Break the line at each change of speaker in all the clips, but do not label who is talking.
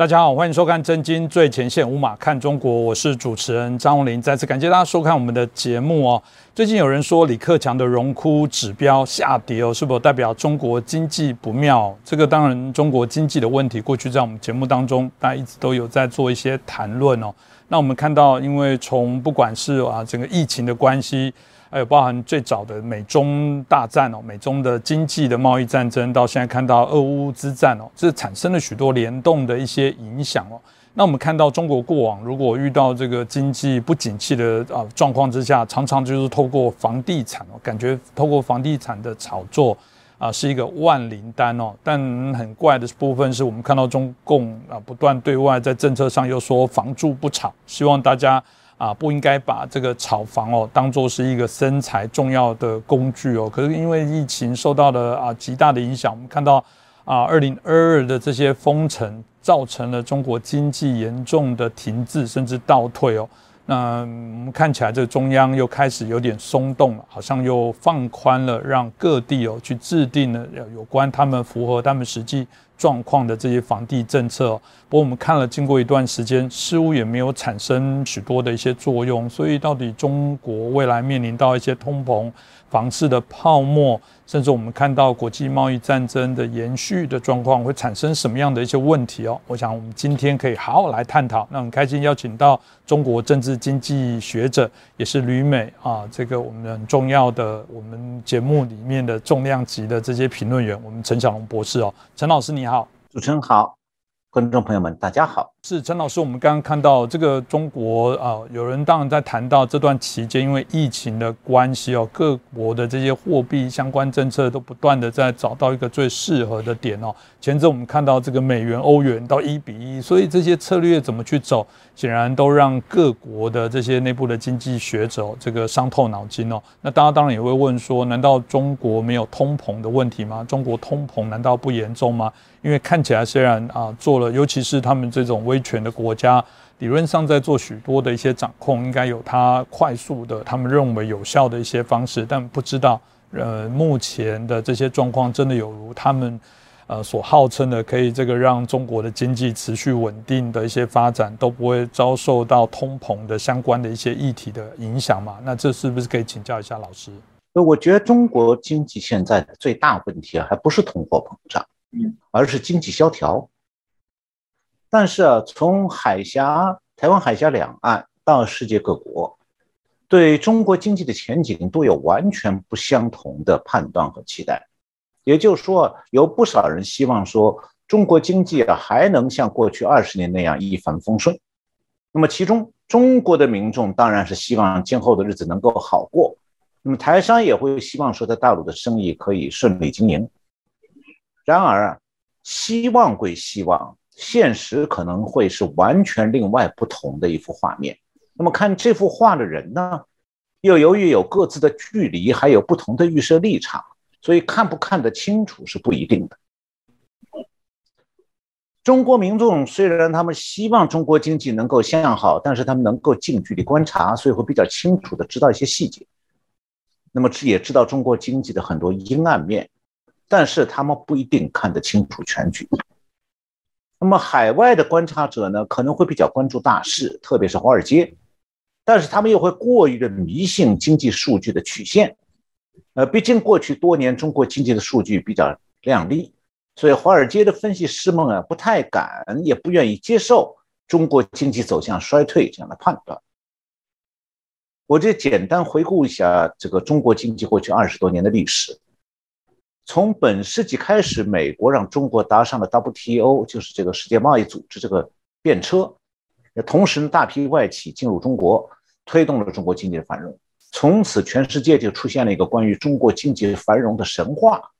大家好，欢迎收看《真金最前线》，无马看中国，我是主持人张宏林。再次感谢大家收看我们的节目哦。最近有人说李克强的荣枯指标下跌哦，是否代表中国经济不妙？这个当然，中国经济的问题，过去在我们节目当中，大家一直都有在做一些谈论哦。那我们看到，因为从不管是啊整个疫情的关系。还有包含最早的美中大战哦，美中的经济的贸易战争，到现在看到俄乌之战哦，这产生了许多联动的一些影响哦。那我们看到中国过往如果遇到这个经济不景气的啊状况之下，常常就是透过房地产哦，感觉透过房地产的炒作啊是一个万灵丹哦。但很怪的部分是我们看到中共啊不断对外在政策上又说房住不炒，希望大家。啊，不应该把这个炒房哦当做是一个生财重要的工具哦。可是因为疫情受到了啊极大的影响，我们看到啊二零二二的这些封城，造成了中国经济严重的停滞甚至倒退哦。那我们看起来这个中央又开始有点松动了，好像又放宽了，让各地哦去制定了有关他们符合他们实际。状况的这些房地政策，不过我们看了，经过一段时间，似乎也没有产生许多的一些作用。所以，到底中国未来面临到一些通膨、房市的泡沫，甚至我们看到国际贸易战争的延续的状况，会产生什么样的一些问题哦？我想我们今天可以好好来探讨。那很开心邀请到中国政治经济学者，也是旅美啊，这个我们很重要的我们节目里面的重量级的这些评论员，我们陈小龙博士哦，陈老师你好。
主持人好，观众朋友们，大家好。
是陈老师，我们刚刚看到这个中国啊，有人当然在谈到这段期间，因为疫情的关系哦，各国的这些货币相关政策都不断的在找到一个最适合的点哦。前阵我们看到这个美元欧元到一比一，所以这些策略怎么去走，显然都让各国的这些内部的经济学者这个伤透脑筋哦。那大家当然也会问说，难道中国没有通膨的问题吗？中国通膨难道不严重吗？因为看起来虽然啊做了，尤其是他们这种。威权的国家理论上在做许多的一些掌控，应该有它快速的他们认为有效的一些方式，但不知道呃目前的这些状况真的有如他们呃所号称的可以这个让中国的经济持续稳定的一些发展都不会遭受到通膨的相关的一些议题的影响嘛？那这是不是可以请教一下老师？
我觉得中国经济现在的最大问题啊，还不是通货膨胀，而是经济萧条。但是啊，从海峡、台湾海峡两岸到世界各国，对中国经济的前景都有完全不相同的判断和期待。也就是说，有不少人希望说，中国经济啊还能像过去二十年那样一帆风顺。那么，其中中国的民众当然是希望今后的日子能够好过。那么，台商也会希望说，在大陆的生意可以顺利经营。然而啊，希望归希望。现实可能会是完全另外不同的一幅画面。那么看这幅画的人呢，又由于有各自的距离，还有不同的预设立场，所以看不看得清楚是不一定的。中国民众虽然他们希望中国经济能够向好，但是他们能够近距离观察，所以会比较清楚的知道一些细节。那么也知道中国经济的很多阴暗面，但是他们不一定看得清楚全局。那么海外的观察者呢，可能会比较关注大势，特别是华尔街，但是他们又会过于的迷信经济数据的曲线。呃，毕竟过去多年中国经济的数据比较靓丽，所以华尔街的分析师们啊，不太敢，也不愿意接受中国经济走向衰退这样的判断。我就简单回顾一下这个中国经济过去二十多年的历史。从本世纪开始，美国让中国搭上了 WTO，就是这个世界贸易组织这个便车。同时呢，大批外企进入中国，推动了中国经济的繁荣。从此，全世界就出现了一个关于中国经济繁荣的神话。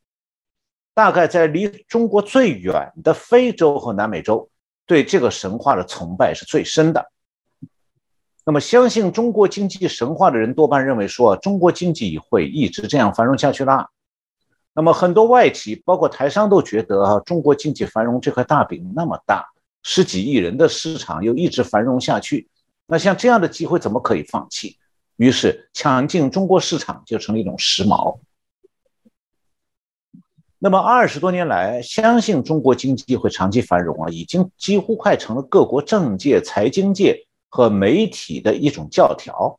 大概在离中国最远的非洲和南美洲，对这个神话的崇拜是最深的。那么，相信中国经济神话的人多半认为说，中国经济会一直这样繁荣下去啦。那么很多外企，包括台商都觉得啊，中国经济繁荣这块大饼那么大，十几亿人的市场又一直繁荣下去，那像这样的机会怎么可以放弃？于是抢进中国市场就成了一种时髦。那么二十多年来，相信中国经济会长期繁荣啊，已经几乎快成了各国政界、财经界和媒体的一种教条。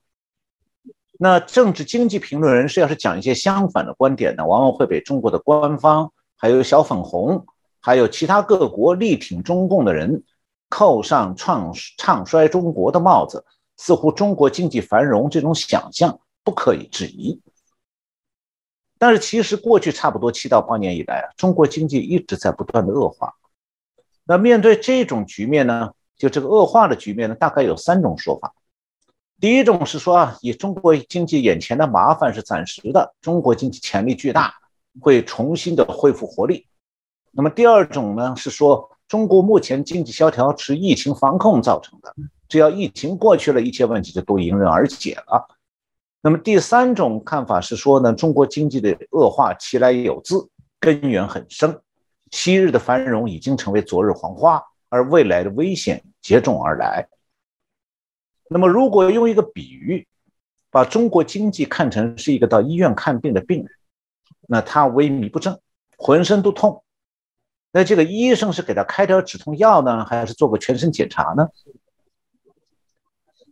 那政治经济评论人士要是讲一些相反的观点呢，往往会被中国的官方、还有小粉红、还有其他各国力挺中共的人扣上唱唱衰中国的帽子，似乎中国经济繁荣这种想象不可以质疑。但是其实过去差不多七到八年以来啊，中国经济一直在不断的恶化。那面对这种局面呢，就这个恶化的局面呢，大概有三种说法。第一种是说啊，以中国经济眼前的麻烦是暂时的，中国经济潜力巨大，会重新的恢复活力。那么第二种呢是说，中国目前经济萧条是疫情防控造成的，只要疫情过去了，一切问题就都迎刃而解了。那么第三种看法是说呢，中国经济的恶化其来有自，根源很深，昔日的繁荣已经成为昨日黄花，而未来的危险接踵而来。那么如果用一个比喻，把中国经济看成是一个到医院看病的病人，那他萎靡不振，浑身都痛，那这个医生是给他开点止痛药呢，还是做个全身检查呢？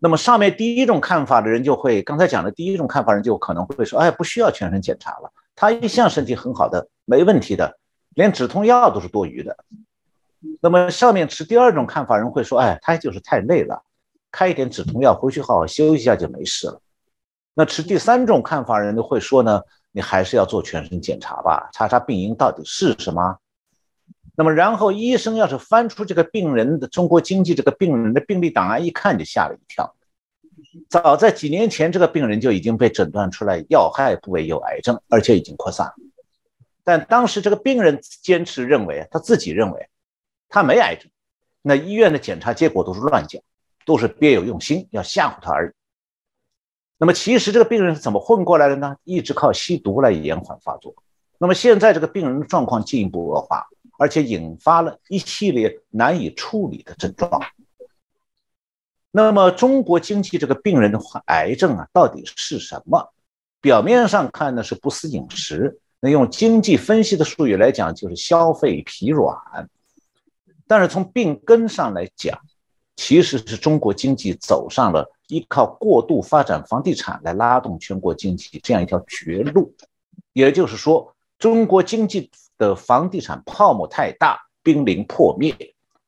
那么上面第一种看法的人就会，刚才讲的第一种看法人就可能会说，哎，不需要全身检查了，他一向身体很好的，没问题的，连止痛药都是多余的。那么上面持第二种看法人会说，哎，他就是太累了，开一点止痛药回去好好休息一下就没事了。那持第三种看法人就会说呢，你还是要做全身检查吧，查查病因到底是什么。那么然后医生要是翻出这个病人的中国经济这个病人的病历档案一看就吓了一跳，早在几年前这个病人就已经被诊断出来要害部位有癌症，而且已经扩散。但当时这个病人坚持认为他自己认为他没癌症，那医院的检查结果都是乱讲，都是别有用心要吓唬他而已。那么其实这个病人是怎么混过来的呢？一直靠吸毒来延缓发作。那么现在这个病人的状况进一步恶化。而且引发了一系列难以处理的症状。那么，中国经济这个病人的癌症啊，到底是什么？表面上看呢是不思饮食，那用经济分析的术语来讲，就是消费疲软。但是从病根上来讲，其实是中国经济走上了依靠过度发展房地产来拉动全国经济这样一条绝路。也就是说，中国经济。的房地产泡沫太大，濒临破灭，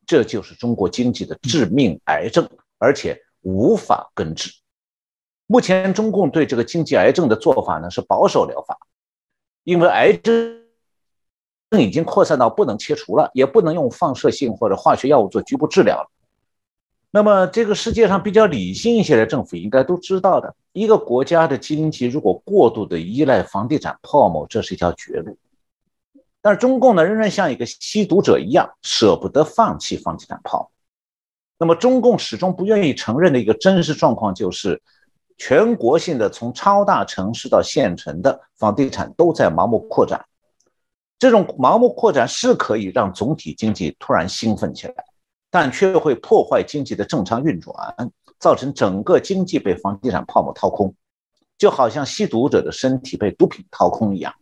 这就是中国经济的致命癌症，而且无法根治。目前中共对这个经济癌症的做法呢是保守疗法，因为癌症已经扩散到不能切除了，也不能用放射性或者化学药物做局部治疗了。那么，这个世界上比较理性一些的政府应该都知道的，一个国家的经济如果过度的依赖房地产泡沫，这是一条绝路。但是中共呢，仍然像一个吸毒者一样，舍不得放弃房地产泡沫。那么，中共始终不愿意承认的一个真实状况，就是全国性的从超大城市到县城的房地产都在盲目扩展。这种盲目扩展是可以让总体经济突然兴奋起来，但却会破坏经济的正常运转，造成整个经济被房地产泡沫掏空，就好像吸毒者的身体被毒品掏空一样。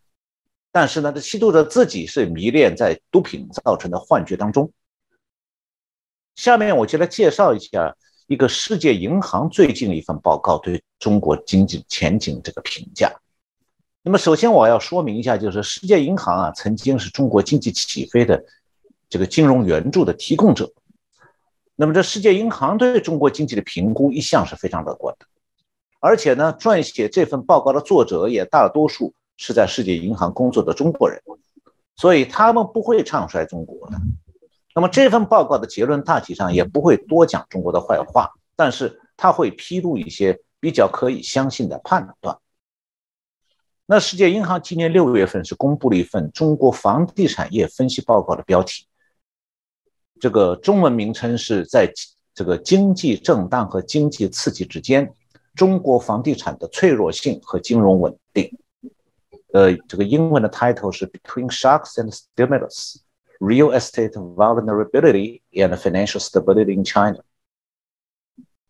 但是呢，这吸毒者自己是迷恋在毒品造成的幻觉当中。下面我就来介绍一下一个世界银行最近一份报告对中国经济前景这个评价。那么首先我要说明一下，就是世界银行啊曾经是中国经济起飞的这个金融援助的提供者。那么这世界银行对中国经济的评估一向是非常乐观的，而且呢，撰写这份报告的作者也大多数。是在世界银行工作的中国人，所以他们不会唱衰中国的。那么这份报告的结论大体上也不会多讲中国的坏话，但是他会披露一些比较可以相信的判断。那世界银行今年六月份是公布了一份中国房地产业分析报告的标题，这个中文名称是在这个经济震荡和经济刺激之间，中国房地产的脆弱性和金融稳定。呃，这个英文的 title 是 Between Shocks and Stimulus: Real Estate Vulnerability and Financial Stability in China。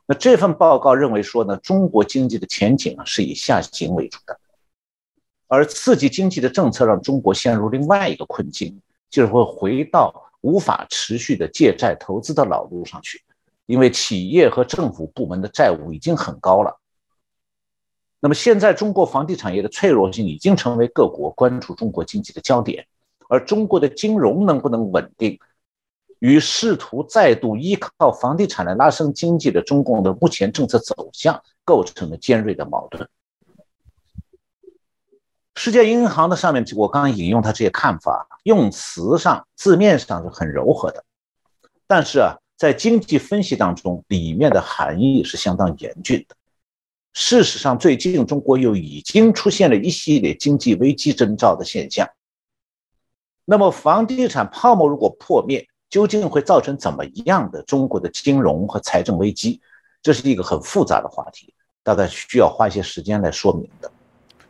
那这份报告认为说呢，中国经济的前景啊是以下行为主的。而刺激经济的政策让中国陷入另外一个困境，就是会回到无法持续的借债投资的老路上去，因为企业和政府部门的债务已经很高了。那么现在中国房地产业的脆弱性已经成为各国关注中国经济的焦点，而中国的金融能不能稳定，与试图再度依靠房地产来拉升经济的中共的目前政策走向构成了尖锐的矛盾。世界银行的上面，我刚刚引用他这些看法，用词上字面上是很柔和的，但是啊，在经济分析当中，里面的含义是相当严峻的。事实上，最近中国又已经出现了一系列经济危机征兆的现象。那么，房地产泡沫如果破灭，究竟会造成怎么样的中国的金融和财政危机？这是一个很复杂的话题，大概需要花一些时间来说明的。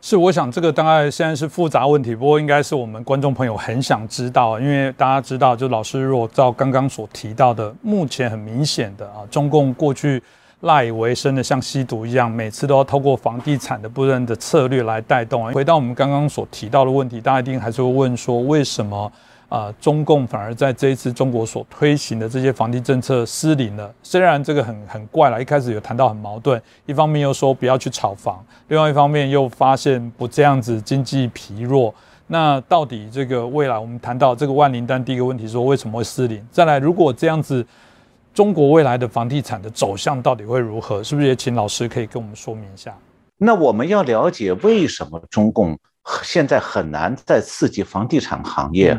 是，我想这个大概现在是复杂问题，不过应该是我们观众朋友很想知道，因为大家知道，就老师如果照刚刚所提到的，目前很明显的啊，中共过去。赖以为生的，像吸毒一样，每次都要透过房地产的不认的策略来带动。回到我们刚刚所提到的问题，大家一定还是会问说，为什么啊，中共反而在这一次中国所推行的这些房地政策失灵了？虽然这个很很怪了，一开始有谈到很矛盾，一方面又说不要去炒房，另外一方面又发现不这样子经济疲弱。那到底这个未来，我们谈到这个万灵丹第一个问题，说为什么会失灵？再来，如果这样子。中国未来的房地产的走向到底会如何？是不是也请老师可以跟我们说明一下？
那我们要了解为什么中共现在很难再刺激房地产行业，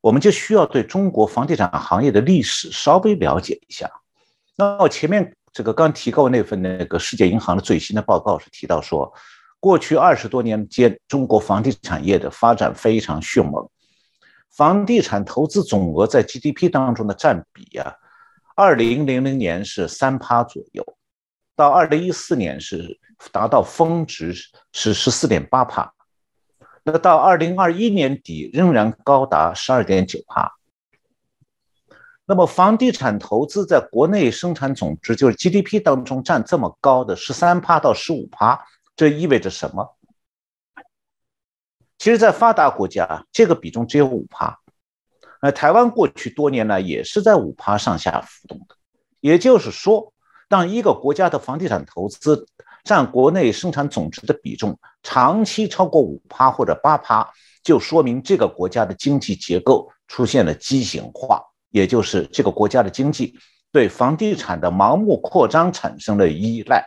我们就需要对中国房地产行业的历史稍微了解一下。那我前面这个刚提过那份那个世界银行的最新的报告是提到说，过去二十多年间，中国房地产业的发展非常迅猛，房地产投资总额在 GDP 当中的占比呀。二零零零年是三趴左右，到二零一四年是达到峰值是十四点八帕，那到二零二一年底仍然高达十二点九帕。那么房地产投资在国内生产总值，就是 GDP 当中占这么高的十三趴到十五趴，这意味着什么？其实，在发达国家，这个比重只有五趴。那台湾过去多年来也是在五趴上下浮动的，也就是说，当一个国家的房地产投资占国内生产总值的比重长期超过五趴或者八趴，就说明这个国家的经济结构出现了畸形化，也就是这个国家的经济对房地产的盲目扩张产生了依赖。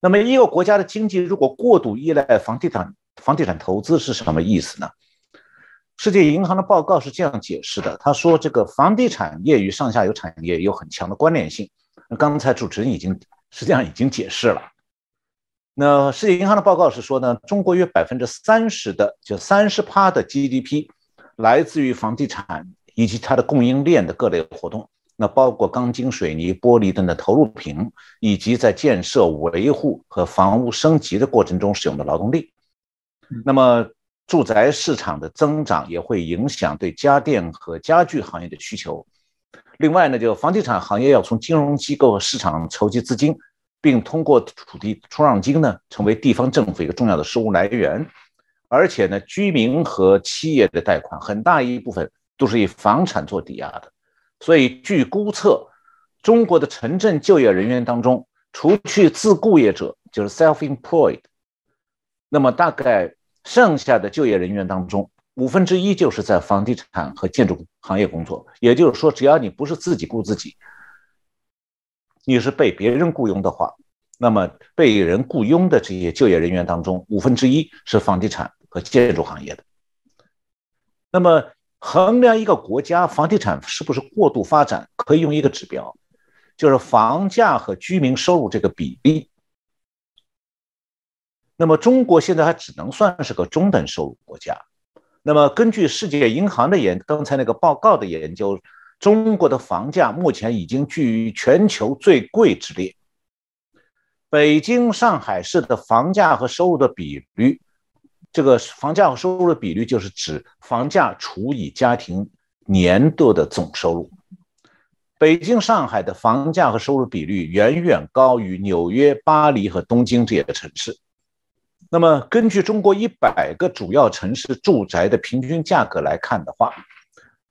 那么，一个国家的经济如果过度依赖房地产，房地产投资是什么意思呢？世界银行的报告是这样解释的：他说，这个房地产业与上下游产业有很强的关联性。刚才主持人已经实际上已经解释了。那世界银行的报告是说呢，中国约百分之三十的，就三十趴的 GDP 来自于房地产以及它的供应链的各类活动。那包括钢筋、水泥、玻璃等的投入品，以及在建设、维护和房屋升级的过程中使用的劳动力。那么。住宅市场的增长也会影响对家电和家具行业的需求。另外呢，就房地产行业要从金融机构和市场筹集资金，并通过土地出让金呢，成为地方政府一个重要的收入来源。而且呢，居民和企业的贷款很大一部分都是以房产做抵押的。所以，据估测，中国的城镇就业人员当中，除去自雇业者，就是 self-employed，那么大概。剩下的就业人员当中，五分之一就是在房地产和建筑行业工作。也就是说，只要你不是自己雇自己，你是被别人雇佣的话，那么被人雇佣的这些就业人员当中，五分之一是房地产和建筑行业的。那么，衡量一个国家房地产是不是过度发展，可以用一个指标，就是房价和居民收入这个比例。那么中国现在还只能算是个中等收入国家。那么根据世界银行的研，刚才那个报告的研究，中国的房价目前已经居于全球最贵之列。北京、上海市的房价和收入的比率，这个房价和收入的比率就是指房价除以家庭年度的总收入。北京、上海的房价和收入比率远远高于纽约、巴黎和东京这些城市。那么根据中国一百个主要城市住宅的平均价格来看的话，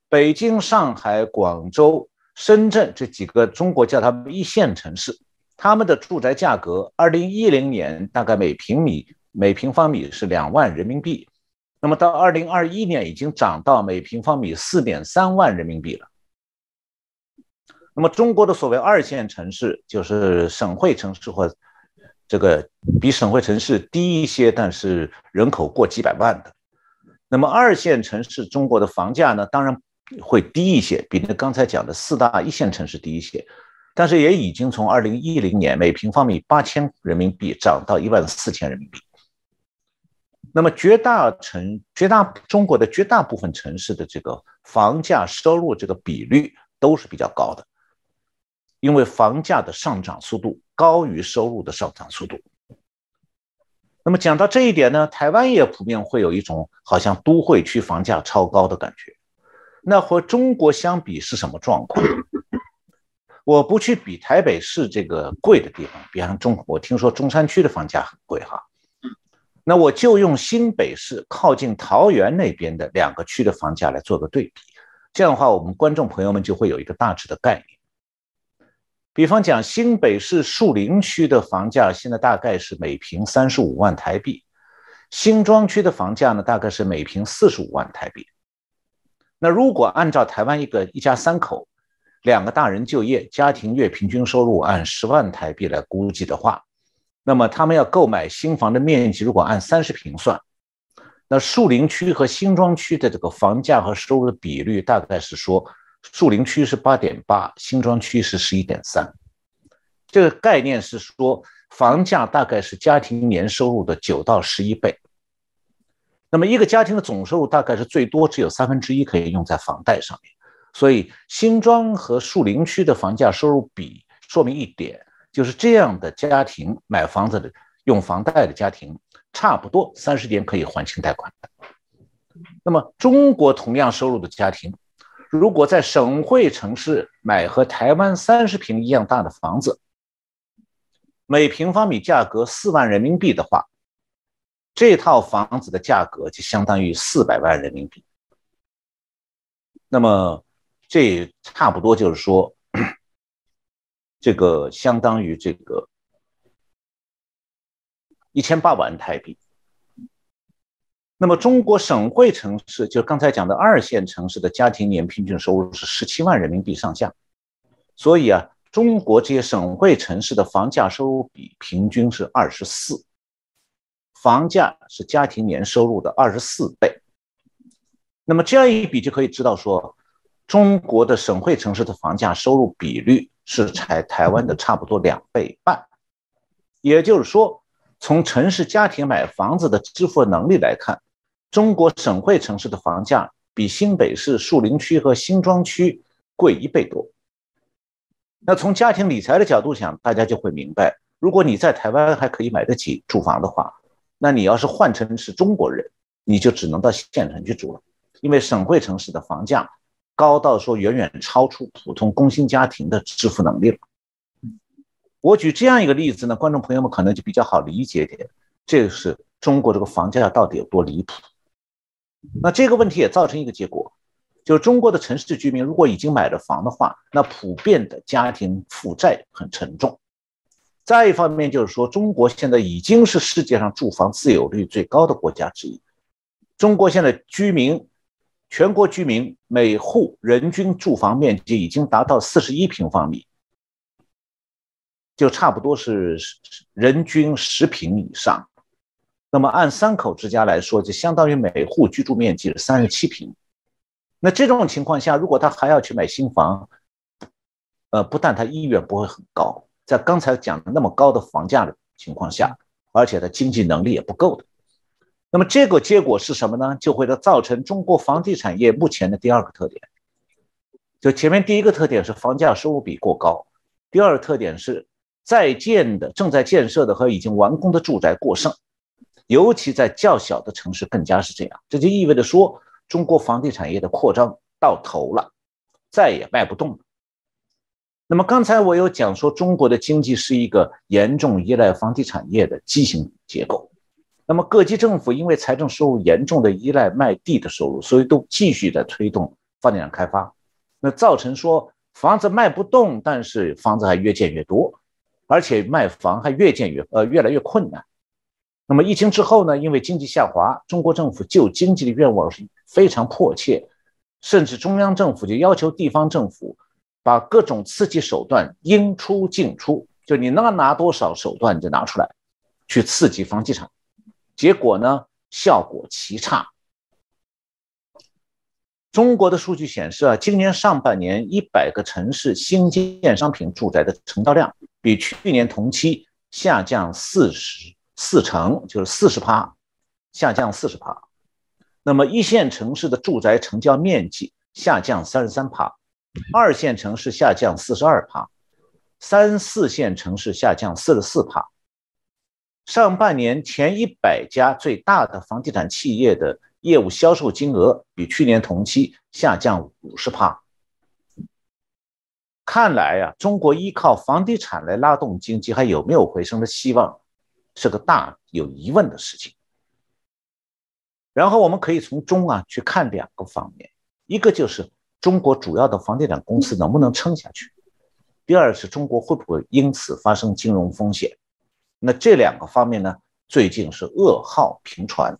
北京、上海、广州、深圳这几个中国叫他们一线城市，他们的住宅价格，二零一零年大概每平米每平方米是两万人民币，那么到二零二一年已经涨到每平方米四点三万人民币了。那么中国的所谓二线城市，就是省会城市或这个比省会城市低一些，但是人口过几百万的。那么二线城市中国的房价呢，当然会低一些，比那刚才讲的四大一线城市低一些，但是也已经从二零一零年每平方米八千人民币涨到一万四千人民币。那么绝大城绝大中国的绝大部分城市的这个房价收入这个比率都是比较高的。因为房价的上涨速度高于收入的上涨速度。那么讲到这一点呢，台湾也普遍会有一种好像都会区房价超高的感觉。那和中国相比是什么状况？我不去比台北市这个贵的地方，比方中，我听说中山区的房价很贵哈。那我就用新北市靠近桃园那边的两个区的房价来做个对比，这样的话，我们观众朋友们就会有一个大致的概念。比方讲，新北市树林区的房价现在大概是每平三十五万台币，新庄区的房价呢大概是每平四十五万台币。那如果按照台湾一个一家三口，两个大人就业，家庭月平均收入按十万台币来估计的话，那么他们要购买新房的面积，如果按三十平算，那树林区和新庄区的这个房价和收入的比率大概是说。树林区是八点八，新庄区是十一点三。这个概念是说，房价大概是家庭年收入的九到十一倍。那么一个家庭的总收入大概是最多只有三分之一可以用在房贷上面。所以新庄和树林区的房价收入比说明一点，就是这样的家庭买房子的用房贷的家庭，差不多三十年可以还清贷款。那么中国同样收入的家庭。如果在省会城市买和台湾三十平一样大的房子，每平方米价格四万人民币的话，这套房子的价格就相当于四百万人民币。那么，这差不多就是说，这个相当于这个一千八百万台币。那么，中国省会城市，就刚才讲的二线城市的家庭年平均收入是十七万人民币上下，所以啊，中国这些省会城市的房价收入比平均是二十四，房价是家庭年收入的二十四倍。那么这样一比，就可以知道说，中国的省会城市的房价收入比率是才台湾的差不多两倍半，也就是说，从城市家庭买房子的支付能力来看。中国省会城市的房价比新北市树林区和新庄区贵一倍多。那从家庭理财的角度讲，大家就会明白，如果你在台湾还可以买得起住房的话，那你要是换成是中国人，你就只能到县城去住了，因为省会城市的房价高到说远远超出普通工薪家庭的支付能力了。我举这样一个例子呢，观众朋友们可能就比较好理解点，这是中国这个房价到底有多离谱。那这个问题也造成一个结果，就是中国的城市居民如果已经买了房的话，那普遍的家庭负债很沉重。再一方面就是说，中国现在已经是世界上住房自有率最高的国家之一。中国现在居民，全国居民每户人均住房面积已经达到四十一平方米，就差不多是人均十平以上。那么按三口之家来说，就相当于每户居住面积是三十七平。那这种情况下，如果他还要去买新房，呃，不但他意愿不会很高，在刚才讲的那么高的房价的情况下，而且他经济能力也不够的。那么这个结果是什么呢？就会造成中国房地产业目前的第二个特点。就前面第一个特点是房价收入比过高，第二个特点是在建的、正在建设的和已经完工的住宅过剩。尤其在较小的城市更加是这样，这就意味着说，中国房地产业的扩张到头了，再也卖不动了。那么刚才我有讲说，中国的经济是一个严重依赖房地产业的畸形结构。那么各级政府因为财政收入严重的依赖卖地的收入，所以都继续在推动房地产开发，那造成说房子卖不动，但是房子还越建越多，而且卖房还越建越呃越来越困难。那么疫情之后呢？因为经济下滑，中国政府救经济的愿望是非常迫切，甚至中央政府就要求地方政府把各种刺激手段应出尽出，就你能拿多少手段你就拿出来，去刺激房地产。结果呢，效果奇差。中国的数据显示啊，今年上半年一百个城市新建商品住宅的成交量比去年同期下降四十。四成就是四十趴，下降四十趴。那么一线城市的住宅成交面积下降三十三趴，二线城市下降四十二趴，三四线城市下降四十四趴。上半年前一百家最大的房地产企业的业务销售金额比去年同期下降五十趴。看来呀，中国依靠房地产来拉动经济还有没有回升的希望？是个大有疑问的事情。然后我们可以从中啊去看两个方面，一个就是中国主要的房地产公司能不能撑下去，第二是中国会不会因此发生金融风险。那这两个方面呢，最近是噩耗频传。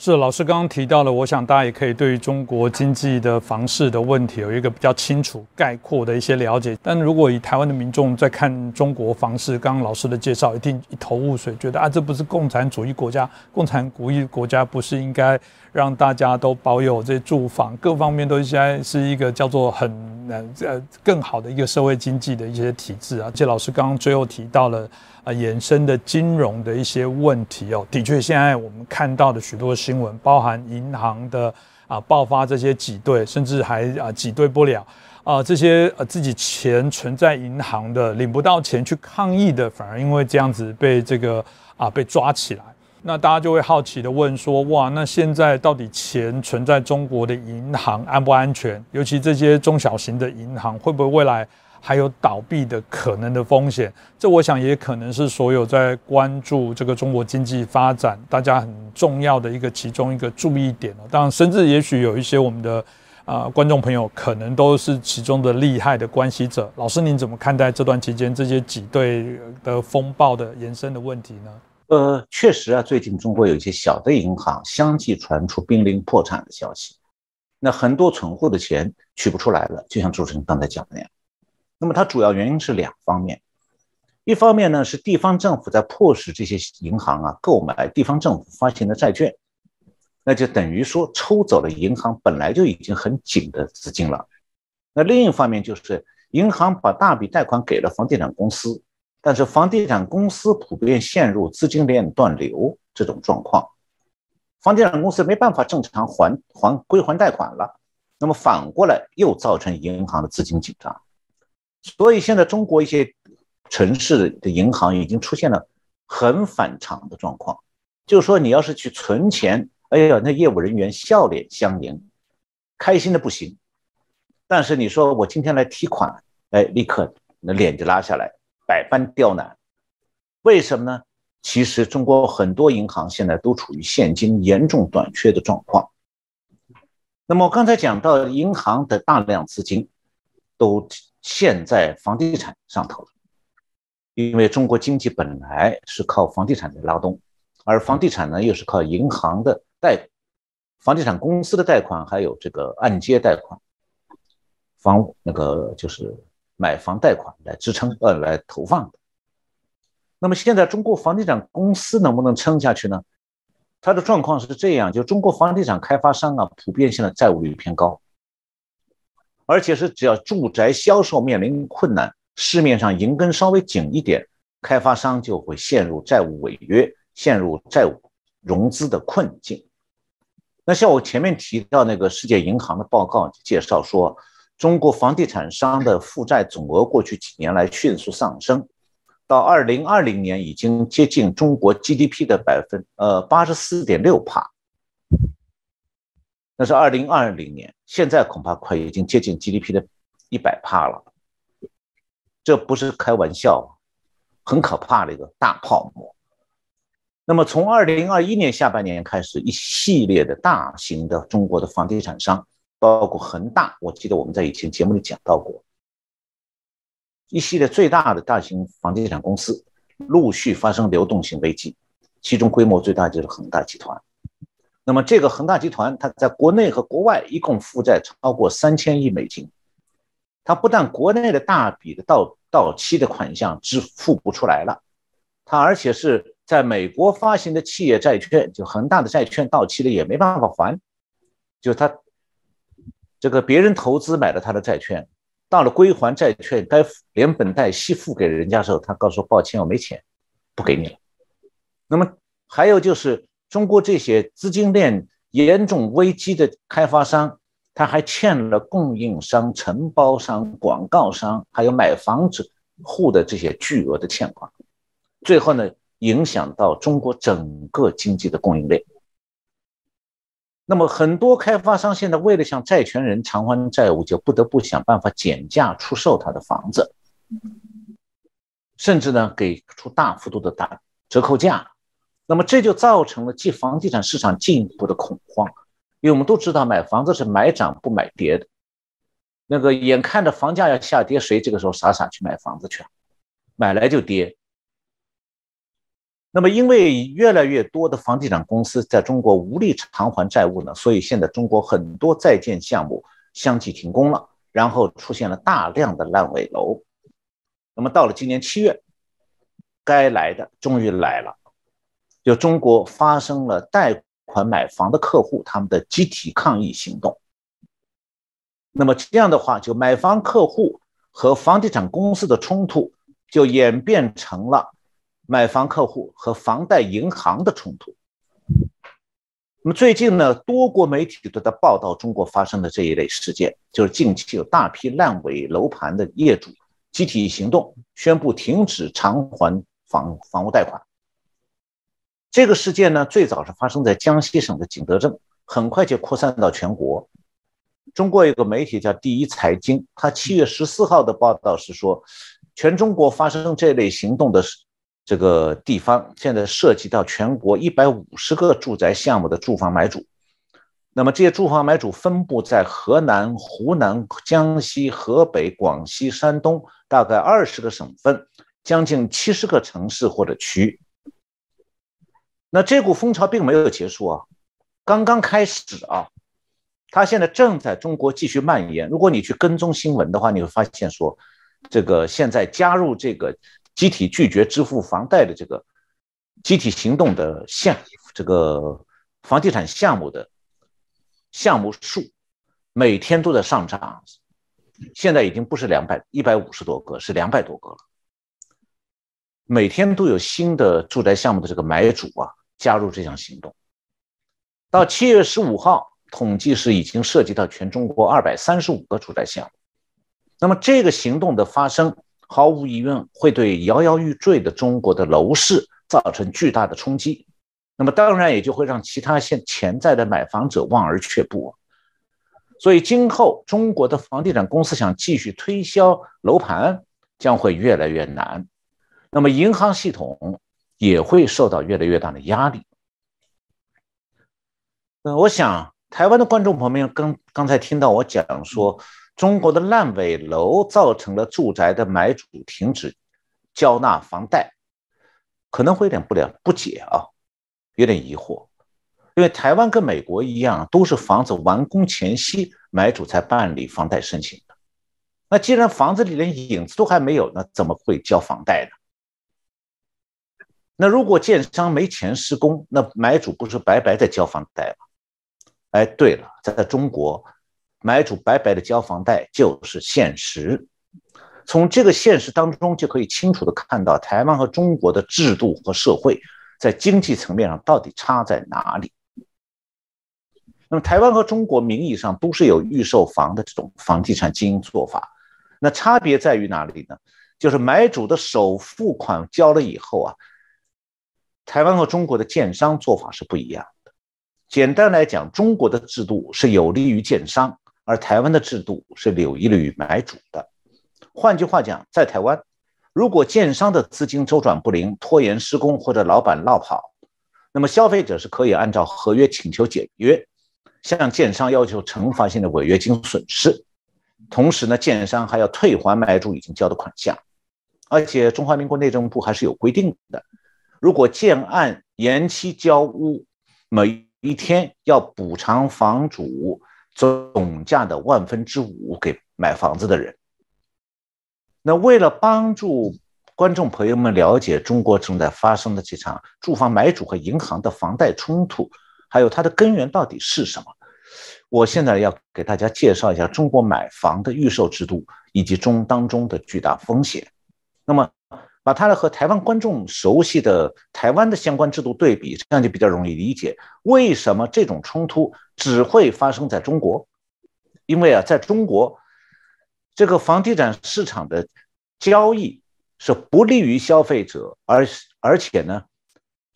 是老师刚刚提到了，我想大家也可以对于中国经济的房市的问题有一个比较清楚概括的一些了解。但如果以台湾的民众在看中国房市，刚刚老师的介绍一定一头雾水，觉得啊这不是共产主义国家，共产主义国家不是应该让大家都保有这住房各方面都应该是一个叫做很呃呃更好的一个社会经济的一些体制啊。这老师刚刚最后提到了。啊，衍生的金融的一些问题哦，的确，现在我们看到的许多新闻，包含银行的啊爆发这些挤兑，甚至还啊挤兑不了啊，这些呃自己钱存在银行的领不到钱去抗议的，反而因为这样子被这个啊被抓起来，那大家就会好奇的问说，哇，那现在到底钱存在中国的银行安不安全？尤其这些中小型的银行，会不会未来？还有倒闭的可能的风险，这我想也可能是所有在关注这个中国经济发展大家很重要的一个其中一个注意点当然，甚至也许有一些我们的啊观众朋友可能都是其中的利害的关系者。老师，您怎么看待这段期间这些挤兑的风暴的延伸的问题呢？
呃，确实啊，最近中国有一些小的银行相继传出濒临破产的消息，那很多存户的钱取不出来了，就像主持人刚才讲的那样。那么它主要原因是两方面，一方面呢是地方政府在迫使这些银行啊购买地方政府发行的债券，那就等于说抽走了银行本来就已经很紧的资金了。那另一方面就是银行把大笔贷款给了房地产公司，但是房地产公司普遍陷入资金链断流这种状况，房地产公司没办法正常还还归还贷款了，那么反过来又造成银行的资金紧张。所以现在中国一些城市的银行已经出现了很反常的状况，就是说你要是去存钱，哎呀，那业务人员笑脸相迎，开心的不行。但是你说我今天来提款，哎，立刻那脸就拉下来，百般刁难。为什么呢？其实中国很多银行现在都处于现金严重短缺的状况。那么我刚才讲到银行的大量资金都。现在房地产上头了，因为中国经济本来是靠房地产的拉动，而房地产呢又是靠银行的贷、房地产公司的贷款，还有这个按揭贷款、房那个就是买房贷款来支撑呃来投放的。那么现在中国房地产公司能不能撑下去呢？它的状况是这样，就中国房地产开发商啊，普遍性的债务率偏高。而且是只要住宅销售面临困难，市面上银根稍微紧一点，开发商就会陷入债务违约，陷入债务融资的困境。那像我前面提到那个世界银行的报告介绍说，中国房地产商的负债总额过去几年来迅速上升，到二零二零年已经接近中国 GDP 的百分呃八十四点六帕。那是二零二零年，现在恐怕快已经接近 GDP 的一百帕了，这不是开玩笑，很可怕的一个大泡沫。那么从二零二一年下半年开始，一系列的大型的中国的房地产商，包括恒大，我记得我们在以前节目里讲到过，一系列最大的大型房地产公司陆续发生流动性危机，其中规模最大就是恒大集团。那么这个恒大集团，它在国内和国外一共负债超过三千亿美金，它不但国内的大笔的到到期的款项支付不出来了，它而且是。在美国发行的企业债券，就恒大的债券到期了也没办法还，就他这个别人投资买了他的债券，到了归还债券该连本带息付给人家的时候，他告诉抱歉我没钱，不给你了。那么还有就是中国这些资金链严重危机的开发商，他还欠了供应商、承包商、广告商，还有买房子户的这些巨额的欠款，最后呢？影响到中国整个经济的供应链。那么，很多开发商现在为了向债权人偿还债务，就不得不想办法减价出售他的房子，甚至呢给出大幅度的打折扣价。那么，这就造成了继房地产市场进一步的恐慌，因为我们都知道买房子是买涨不买跌的。那个眼看着房价要下跌，谁这个时候傻傻去买房子去？买来就跌。那么，因为越来越多的房地产公司在中国无力偿还债务呢，所以现在中国很多在建项目相继停工了，然后出现了大量的烂尾楼。那么到了今年七月，该来的终于来了，就中国发生了贷款买房的客户他们的集体抗议行动。那么这样的话，就买房客户和房地产公司的冲突就演变成了。买房客户和房贷银行的冲突。那么最近呢，多国媒体都在报道中国发生的这一类事件，就是近期有大批烂尾楼盘的业主集体行动，宣布停止偿还房房屋贷款。这个事件呢，最早是发生在江西省的景德镇，很快就扩散到全国。中国有个媒体叫第一财经，它七月十四号的报道是说，全中国发生这类行动的。这个地方现在涉及到全国一百五十个住宅项目的住房买主，那么这些住房买主分布在河南、湖南、江西、河北、广西、山东，大概二十个省份，将近七十个城市或者区。那这股风潮并没有结束啊，刚刚开始啊，它现在正在中国继续蔓延。如果你去跟踪新闻的话，你会发现说，这个现在加入这个。集体拒绝支付房贷的这个集体行动的项，这个房地产项目的项目数每天都在上涨，现在已经不是两百一百五十多个，是两百多个了。每天都有新的住宅项目的这个买主啊加入这项行动。到七月十五号，统计是已经涉及到全中国二百三十五个住宅项目。那么这个行动的发生。毫无疑问会对摇摇欲坠的中国的楼市造成巨大的冲击，那么当然也就会让其他现潜在的买房者望而却步。所以今后中国的房地产公司想继续推销楼盘将会越来越难，那么银行系统也会受到越来越大的压力。嗯，我想台湾的观众朋友们刚刚才听到我讲说。中国的烂尾楼造成了住宅的买主停止交纳房贷，可能会有点不了不解啊，有点疑惑，因为台湾跟美国一样，都是房子完工前夕买主才办理房贷申请的。那既然房子里连影子都还没有，那怎么会交房贷呢？那如果建商没钱施工，那买主不是白白的交房贷吗？哎，对了，在中国。买主白白的交房贷就是现实，从这个现实当中就可以清楚的看到台湾和中国的制度和社会在经济层面上到底差在哪里。那么台湾和中国名义上都是有预售房的这种房地产经营做法，那差别在于哪里呢？就是买主的首付款交了以后啊，台湾和中国的建商做法是不一样的。简单来讲，中国的制度是有利于建商。而台湾的制度是有利于买主的。换句话讲，在台湾，如果建商的资金周转不灵、拖延施工或者老板落跑，那么消费者是可以按照合约请求解约，向建商要求惩罚性的违约金损失，同时呢，建商还要退还买主已经交的款项。而且中华民国内政部还是有规定的，如果建案延期交屋，每一天要补偿房主总价的万分之五给买房子的人。那为了帮助观众朋友们了解中国正在发生的这场住房买主和银行的房贷冲突，还有它的根源到底是什么，我现在要给大家介绍一下中国买房的预售制度以及中当中的巨大风险。那么，把它和台湾观众熟悉的台湾的相关制度对比，这样就比较容易理解为什么这种冲突只会发生在中国。因为啊，在中国。这个房地产市场的交易是不利于消费者，而而且呢，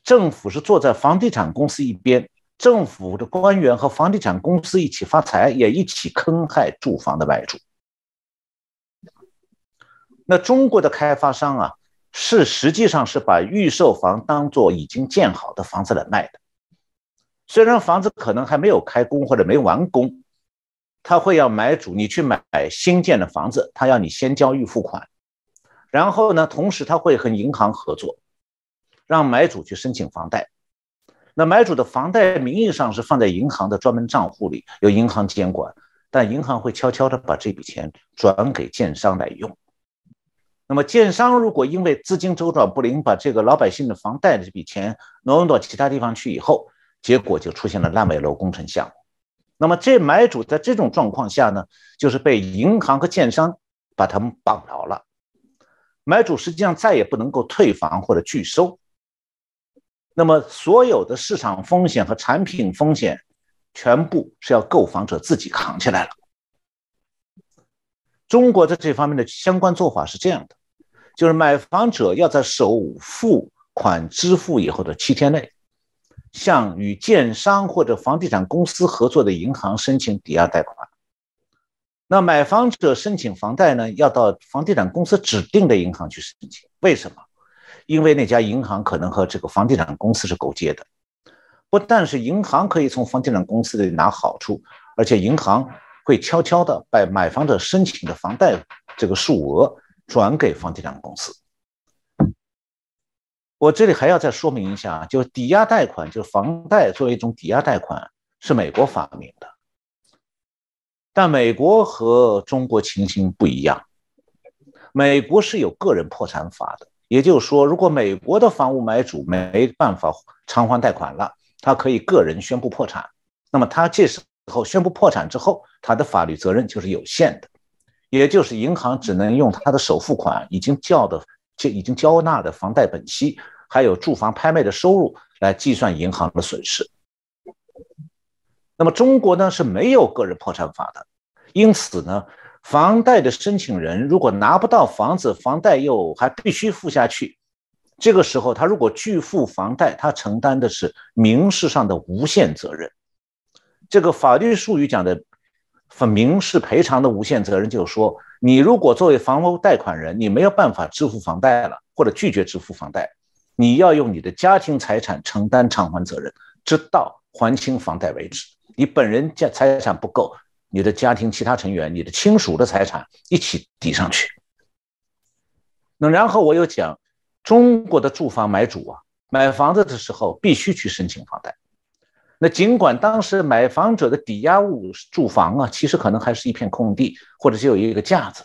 政府是坐在房地产公司一边，政府的官员和房地产公司一起发财，也一起坑害住房的买主。那中国的开发商啊，是实际上是把预售房当做已经建好的房子来卖的，虽然房子可能还没有开工或者没完工。他会要买主，你去买新建的房子，他要你先交预付款，然后呢，同时他会和银行合作，让买主去申请房贷。那买主的房贷名义上是放在银行的专门账户里，由银行监管，但银行会悄悄的把这笔钱转给建商来用。那么建商如果因为资金周转不灵，把这个老百姓的房贷的这笔钱挪用到其他地方去以后，结果就出现了烂尾楼工程项目。那么这买主在这种状况下呢，就是被银行和建商把他们绑牢了。买主实际上再也不能够退房或者拒收。那么所有的市场风险和产品风险，全部是要购房者自己扛起来了。中国在这方面的相关做法是这样的，就是买房者要在首付款支付以后的七天内。向与建商或者房地产公司合作的银行申请抵押贷款。那买房者申请房贷呢，要到房地产公司指定的银行去申请。为什么？因为那家银行可能和这个房地产公司是勾结的。不但是银行可以从房地产公司里拿好处，而且银行会悄悄的把买房者申请的房贷这个数额转给房地产公司。我这里还要再说明一下啊，就抵押贷款，就是房贷作为一种抵押贷款，是美国发明的。但美国和中国情形不一样，美国是有个人破产法的，也就是说，如果美国的房屋买主没办法偿还贷款了，他可以个人宣布破产。那么他这时后宣布破产之后，他的法律责任就是有限的，也就是银行只能用他的首付款已经交的。就已经交纳的房贷本息，还有住房拍卖的收入来计算银行的损失。那么中国呢是没有个人破产法的，因此呢，房贷的申请人如果拿不到房子，房贷又还必须付下去，这个时候他如果拒付房贷，他承担的是民事上的无限责任。这个法律术语讲的。民事赔偿的无限责任，就是说，你如果作为房屋贷款人，你没有办法支付房贷了，或者拒绝支付房贷，你要用你的家庭财产承担偿还责任，直到还清房贷为止。你本人家财产不够，你的家庭其他成员、你的亲属的财产一起抵上去。那然后我又讲，中国的住房买主啊，买房子的时候必须去申请房贷。那尽管当时买房者的抵押物住房啊，其实可能还是一片空地，或者是有一个架子。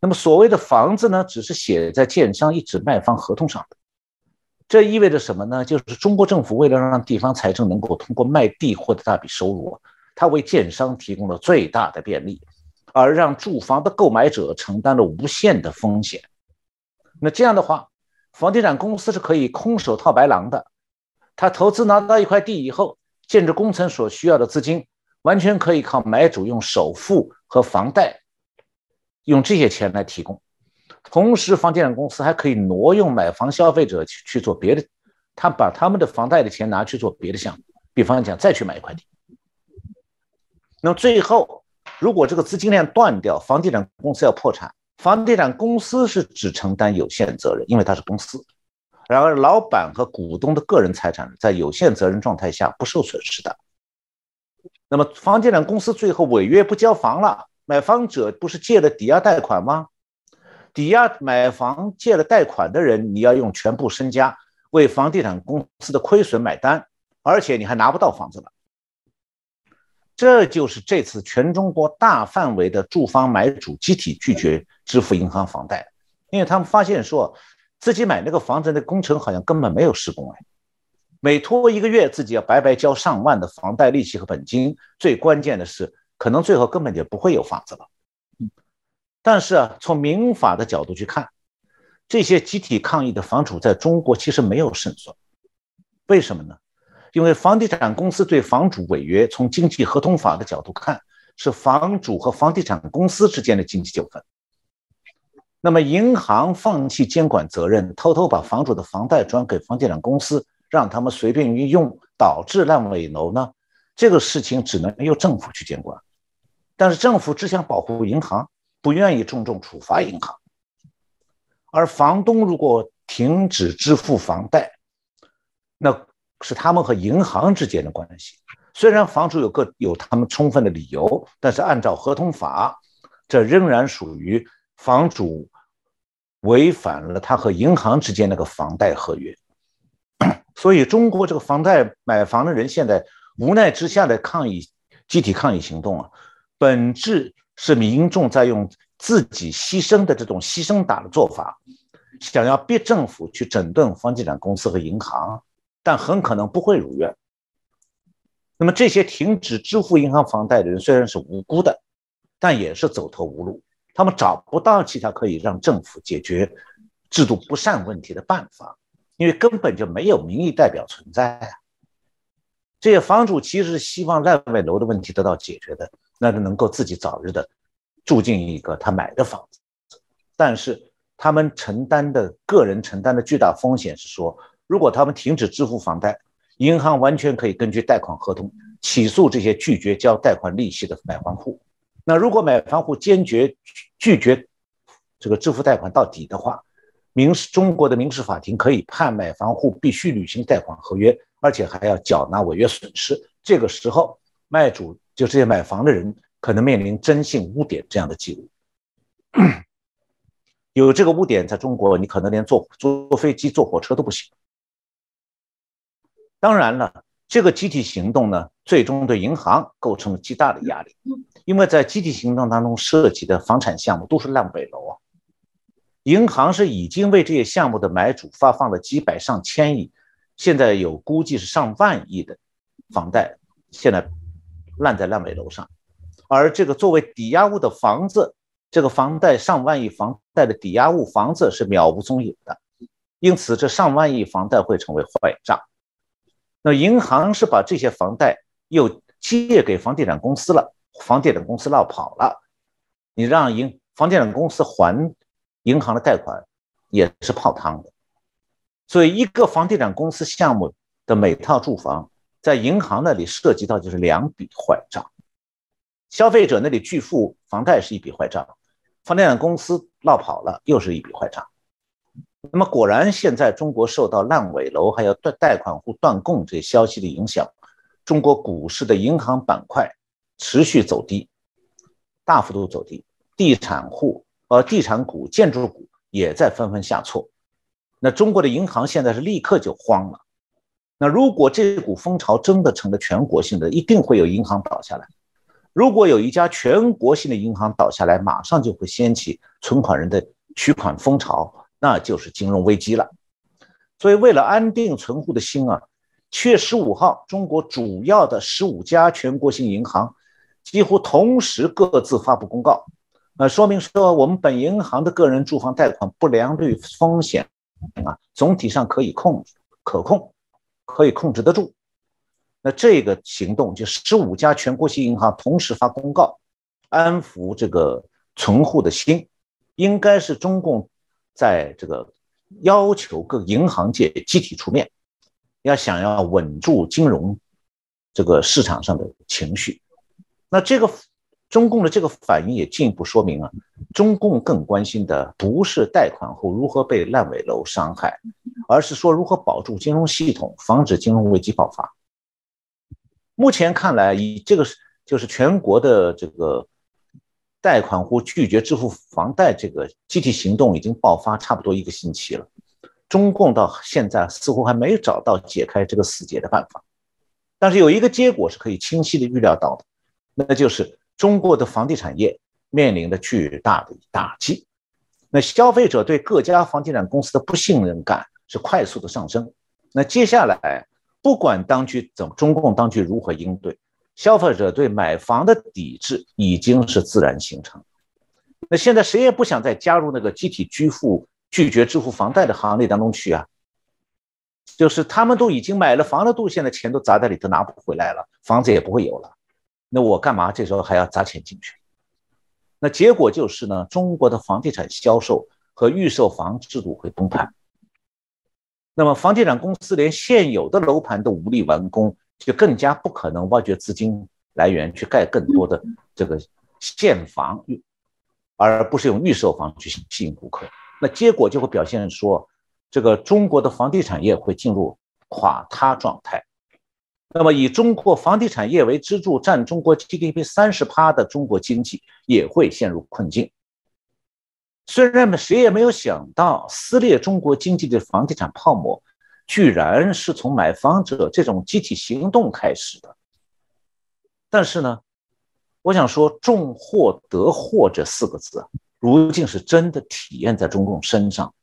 那么所谓的房子呢，只是写在建商一纸卖方合同上的。这意味着什么呢？就是中国政府为了让地方财政能够通过卖地获得大笔收入，它为建商提供了最大的便利，而让住房的购买者承担了无限的风险。那这样的话，房地产公司是可以空手套白狼的。他投资拿到一块地以后，建筑工程所需要的资金，完全可以靠买主用首付和房贷，用这些钱来提供。同时，房地产公司还可以挪用买房消费者去去做别的，他把他们的房贷的钱拿去做别的项目，比方讲再去买一块地。那么最后，如果这个资金链断掉，房地产公司要破产，房地产公司是只承担有限责任，因为它是公司。然而，老板和股东的个人财产在有限责任状态下不受损失的。那么，房地产公司最后违约不交房了，买房者不是借了抵押贷款吗？抵押买房借了贷款的人，你要用全部身家为房地产公司的亏损买单，而且你还拿不到房子了。这就是这次全中国大范围的住房买主集体拒绝支付银行房贷，因为他们发现说，自己买那个房子那工程好像根本没有施工哎，每拖一个月自己要白白交上万的房贷利息和本金，最关键的是可能最后根本就不会有房子了。但是啊，从民法的角度去看，这些集体抗议的房主在中国其实没有胜算，为什么呢？因为房地产公司对房主违约，从经济合同法的角度看，是房主和房地产公司之间的经济纠纷。那么，银行放弃监管责任，偷偷把房主的房贷转给房地产公司，让他们随便运用，导致烂尾楼呢？这个事情只能由政府去监管。但是，政府只想保护银行，不愿意重重处罚银行。而房东如果停止支付房贷，那。是他们和银行之间的关系。虽然房主有个有他们充分的理由，但是按照合同法，这仍然属于房主违反了他和银行之间那个房贷合约。所以，中国这个房贷买房的人现在无奈之下的抗议集体抗议行动啊，本质是民众在用自己牺牲的这种牺牲打的做法，想要逼政府去整顿房地产公司和银行。但很可能不会如愿。那么这些停止支付银行房贷的人虽然是无辜的，但也是走投无路。他们找不到其他可以让政府解决制度不善问题的办法，因为根本就没有民意代表存在啊。这些房主其实是希望烂尾楼的问题得到解决的，那就能够自己早日的住进一个他买的房子。但是他们承担的个人承担的巨大风险是说。如果他们停止支付房贷，银行完全可以根据贷款合同起诉这些拒绝交贷款利息的买房户。那如果买房户坚决拒绝这个支付贷款到底的话，民事中国的民事法庭可以判买房户必须履行贷款合约，而且还要缴纳违约损失。这个时候，卖主就这些买房的人可能面临征信污点这样的记录。有这个污点，在中国你可能连坐坐飞机、坐火车都不行。当然了，这个集体行动呢，最终对银行构成了极大的压力，因为在集体行动当中涉及的房产项目都是烂尾楼啊。银行是已经为这些项目的买主发放了几百上千亿，现在有估计是上万亿的房贷，现在烂在烂尾楼上。而这个作为抵押物的房子，这个房贷上万亿房贷的抵押物房子是渺无踪影的，因此这上万亿房贷会成为坏账。那银行是把这些房贷又借给房地产公司了，房地产公司闹跑了，你让银房地产公司还银行的贷款也是泡汤的。所以，一个房地产公司项目的每套住房，在银行那里涉及到就是两笔坏账，消费者那里拒付房贷是一笔坏账，房地产公司闹跑了又是一笔坏账。那么果然，现在中国受到烂尾楼还有断贷款户断供这消息的影响，中国股市的银行板块持续走低，大幅度走低，地产户、呃地产股、建筑股也在纷纷下挫。那中国的银行现在是立刻就慌了。那如果这股风潮真的成了全国性的，一定会有银行倒下来。如果有一家全国性的银行倒下来，马上就会掀起存款人的取款风潮。那就是金融危机了，所以为了安定存户的心啊，七月十五号，中国主要的十五家全国性银行几乎同时各自发布公告，呃，说明说我们本银行的个人住房贷款不良率风险啊，总体上可以控、可控、可以控制得住。那这个行动就十五家全国性银行同时发公告，安抚这个存户的心，应该是中共。在这个要求各银行界集体出面，要想要稳住金融这个市场上的情绪，那这个中共的这个反应也进一步说明啊，中共更关心的不是贷款后如何被烂尾楼伤害，而是说如何保住金融系统，防止金融危机爆发。目前看来，以这个就是全国的这个贷款户拒绝支付房贷这个集体行动已经爆发差不多一个星期了，中共到现在似乎还没有找到解开这个死结的办法。但是有一个结果是可以清晰的预料到的，那就是。中国的房地产业面临着巨大的打击，那消费者对各家房地产公司的不信任感是快速的上升。那接下来，不管当局怎，中共当局如何应对，消费者对买房的抵制已经是自然形成。那现在谁也不想再加入那个集体拒付、拒绝支付房贷的行列当中去啊！就是他们都已经买了房的，都现在钱都砸在里头，拿不回来了，房子也不会有了。那我干嘛这时候还要砸钱进去？那结果就是呢，中国的房地产销售和预售房制度会崩盘。那么房地产公司连现有的楼盘都无力完工，就更加不可能挖掘资金来源去盖更多的这个现房，而不是用预售房去吸引顾客。那结果就会表现说，这个中国的房地产业会进入垮塌状态。那么，以中国房地产业为支柱、占中国 GDP 三十趴的中国经济也会陷入困境。虽然呢，谁也没有想到撕裂中国经济的房地产泡沫，居然是从买房者这种集体行动开始的。但是呢，我想说“重获得获”这四个字，如今是真的体验在中共身上。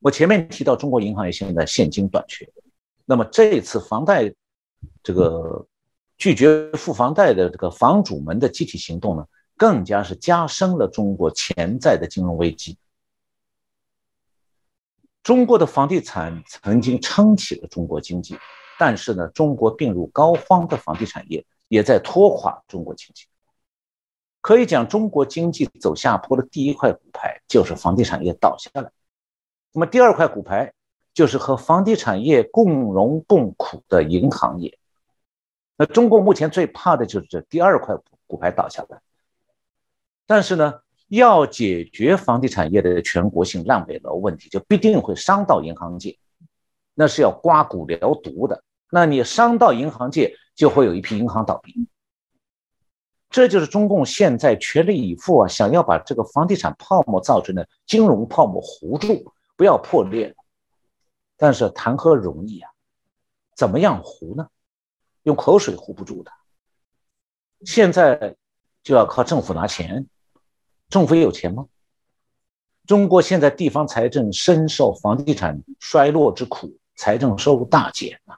我前面提到，中国银行业现在现金短缺，那么这次房贷。这个拒绝付房贷的这个房主们的集体行动呢，更加是加深了中国潜在的金融危机。中国的房地产曾经撑起了中国经济，但是呢，中国病入膏肓的房地产业也在拖垮中国经济。可以讲，中国经济走下坡的第一块骨牌就是房地产业倒下来。那么第二块骨牌。就是和房地产业共荣共苦的银行业。那中国目前最怕的就是这第二块骨牌倒下来。但是呢，要解决房地产业的全国性烂尾楼问题，就必定会伤到银行界，那是要刮骨疗毒的。那你伤到银行界，就会有一批银行倒闭。这就是中共现在全力以赴啊，想要把这个房地产泡沫造成的金融泡沫糊住，不要破裂。但是谈何容易啊！怎么样糊呢？用口水糊不住的。现在就要靠政府拿钱，政府有钱吗？中国现在地方财政深受房地产衰落之苦，财政收入大减啊。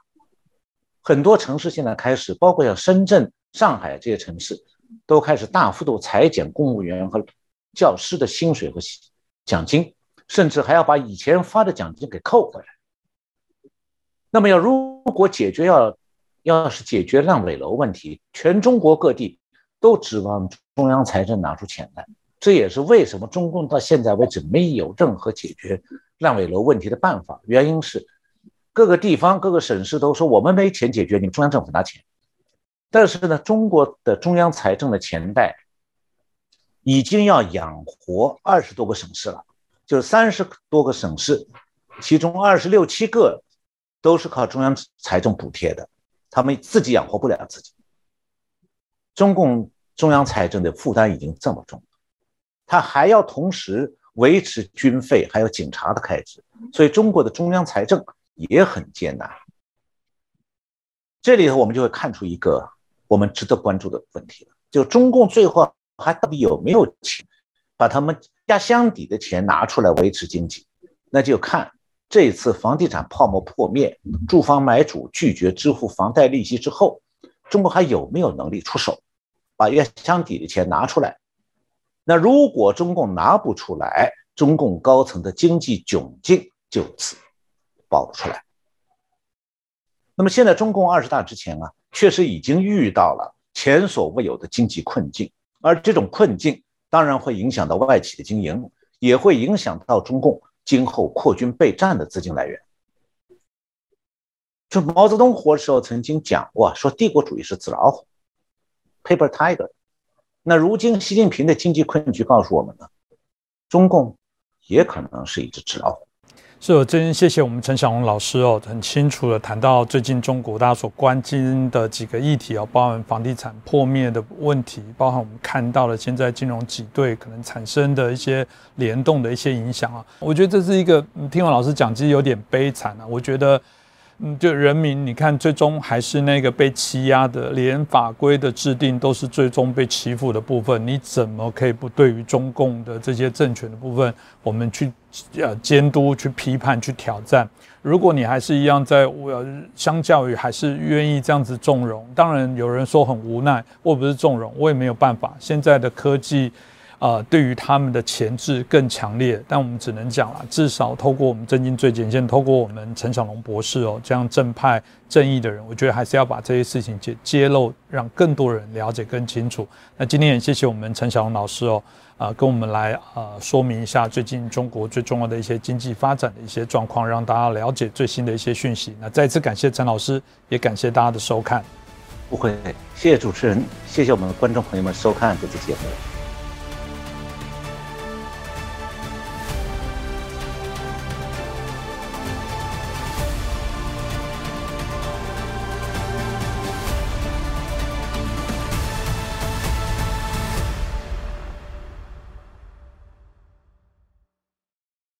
很多城市现在开始，包括像深圳、上海这些城市，都开始大幅度裁减公务员和教师的薪水和奖金，甚至还要把以前发的奖金给扣回来。那么要如果解决要要是解决烂尾楼问题，全中国各地都指望中央财政拿出钱来。这也是为什么中共到现在为止没有任何解决烂尾楼问题的办法。原因是各个地方、各个省市都说我们没钱解决，你们中央政府拿钱。但是呢，中国的中央财政的钱袋已经要养活二十多个省市了，就是三十多个省市，其中二十六七个。都是靠中央财政补贴的，他们自己养活不了自己。中共中央财政的负担已经这么重，他还要同时维持军费，还有警察的开支，所以中国的中央财政也很艰难。这里头我们就会看出一个我们值得关注的问题了：就中共最后还到底有没有钱把他们压箱底的钱拿出来维持经济？那就看。这一次房地产泡沫破灭，住房买主拒绝支付房贷利息之后，中国还有没有能力出手，把压箱底的钱拿出来？那如果中共拿不出来，中共高层的经济窘境就此暴露出来。那么现在中共二十大之前啊，确实已经遇到了前所未有的经济困境，而这种困境当然会影响到外企的经营，也会影响到中共。今后扩军备战的资金来源，就毛泽东活的时候曾经讲过，说帝国主义是纸老虎，paper tiger，那如今习近平的经济困局告诉我们呢，中共也可能是一只纸老虎。
是，我真谢谢我们陈小龙老师哦，很清楚的谈到最近中国大家所关心的几个议题哦，包含房地产破灭的问题，包含我们看到了现在金融挤兑可能产生的一些联动的一些影响啊。我觉得这是一个听完老师讲，其实有点悲惨啊。我觉得。嗯，就人民，你看，最终还是那个被欺压的，连法规的制定都是最终被欺负的部分。你怎么可以不对于中共的这些政权的部分，我们去呃监督、去批判、去挑战？如果你还是一样在，我相较于还是愿意这样子纵容，当然有人说很无奈，我不是纵容，我也没有办法。现在的科技。啊，对于他们的前置更强烈，但我们只能讲了，至少透过我们震惊最前线，透过我们陈小龙博士哦，这样正派正义的人，我觉得还是要把这些事情揭揭露，让更多人了解更清楚。那今天也谢谢我们陈小龙老师哦，啊，跟我们来啊说明一下最近中国最重要的一些经济发展的一些状况，让大家了解最新的一些讯息。那再次感谢陈老师，也感谢大家的收看。
不会，谢谢主持人，谢谢我们的观众朋友们收看这次节目。